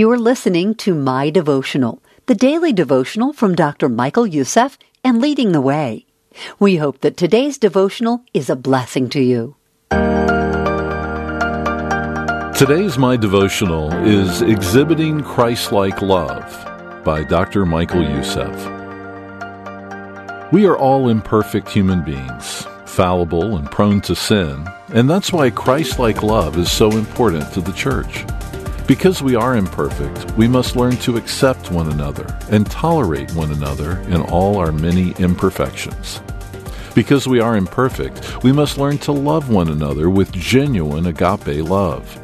You are listening to My Devotional, the daily devotional from Dr. Michael Youssef and Leading the Way. We hope that today's devotional is a blessing to you. Today's My Devotional is Exhibiting Christ-like Love by Dr. Michael Youssef. We are all imperfect human beings, fallible and prone to sin, and that's why Christ-like love is so important to the church. Because we are imperfect, we must learn to accept one another and tolerate one another in all our many imperfections. Because we are imperfect, we must learn to love one another with genuine agape love.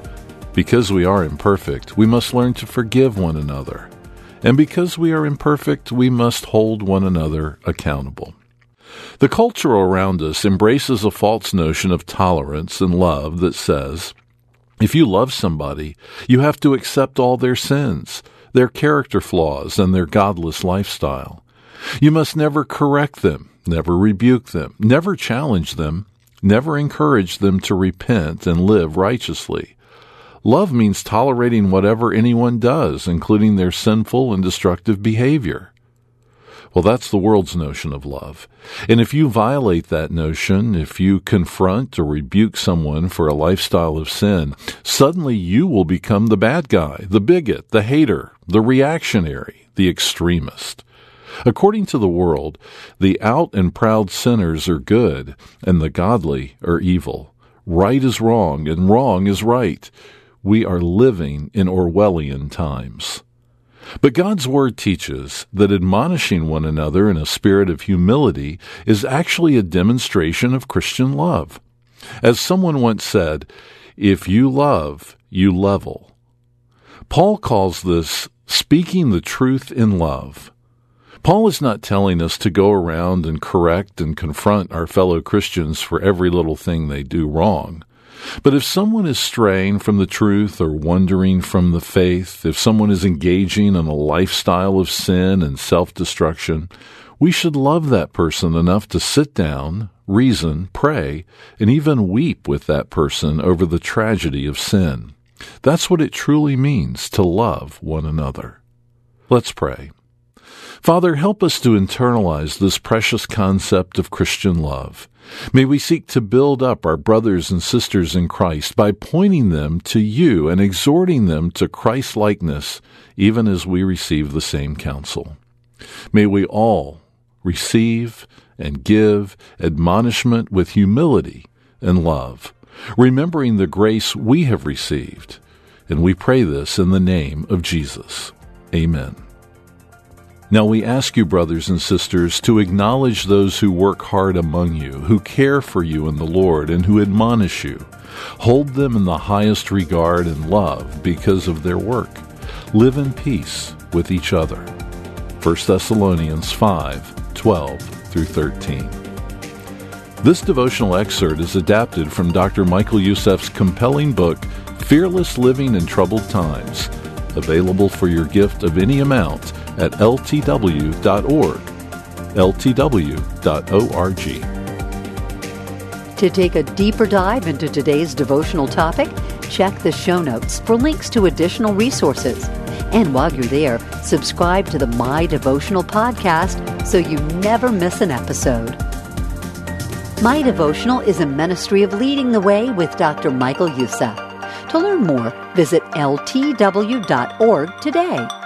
Because we are imperfect, we must learn to forgive one another. And because we are imperfect, we must hold one another accountable. The culture around us embraces a false notion of tolerance and love that says, if you love somebody, you have to accept all their sins, their character flaws, and their godless lifestyle. You must never correct them, never rebuke them, never challenge them, never encourage them to repent and live righteously. Love means tolerating whatever anyone does, including their sinful and destructive behavior. Well, that's the world's notion of love. And if you violate that notion, if you confront or rebuke someone for a lifestyle of sin, suddenly you will become the bad guy, the bigot, the hater, the reactionary, the extremist. According to the world, the out and proud sinners are good, and the godly are evil. Right is wrong, and wrong is right. We are living in Orwellian times. But God's Word teaches that admonishing one another in a spirit of humility is actually a demonstration of Christian love. As someone once said, if you love, you level. Paul calls this speaking the truth in love. Paul is not telling us to go around and correct and confront our fellow Christians for every little thing they do wrong. But if someone is straying from the truth or wandering from the faith, if someone is engaging in a lifestyle of sin and self destruction, we should love that person enough to sit down, reason, pray, and even weep with that person over the tragedy of sin. That's what it truly means to love one another. Let's pray. Father, help us to internalize this precious concept of Christian love. May we seek to build up our brothers and sisters in Christ by pointing them to you and exhorting them to Christ likeness, even as we receive the same counsel. May we all receive and give admonishment with humility and love, remembering the grace we have received. And we pray this in the name of Jesus. Amen. Now we ask you, brothers and sisters, to acknowledge those who work hard among you, who care for you in the Lord, and who admonish you. Hold them in the highest regard and love because of their work. Live in peace with each other. 1 Thessalonians 5 12 through 13. This devotional excerpt is adapted from Dr. Michael Youssef's compelling book, Fearless Living in Troubled Times, available for your gift of any amount at ltw.org. ltw.org. To take a deeper dive into today's devotional topic, check the show notes for links to additional resources. And while you're there, subscribe to the My Devotional podcast so you never miss an episode. My Devotional is a ministry of leading the way with Dr. Michael Youssef. To learn more, visit ltw.org today.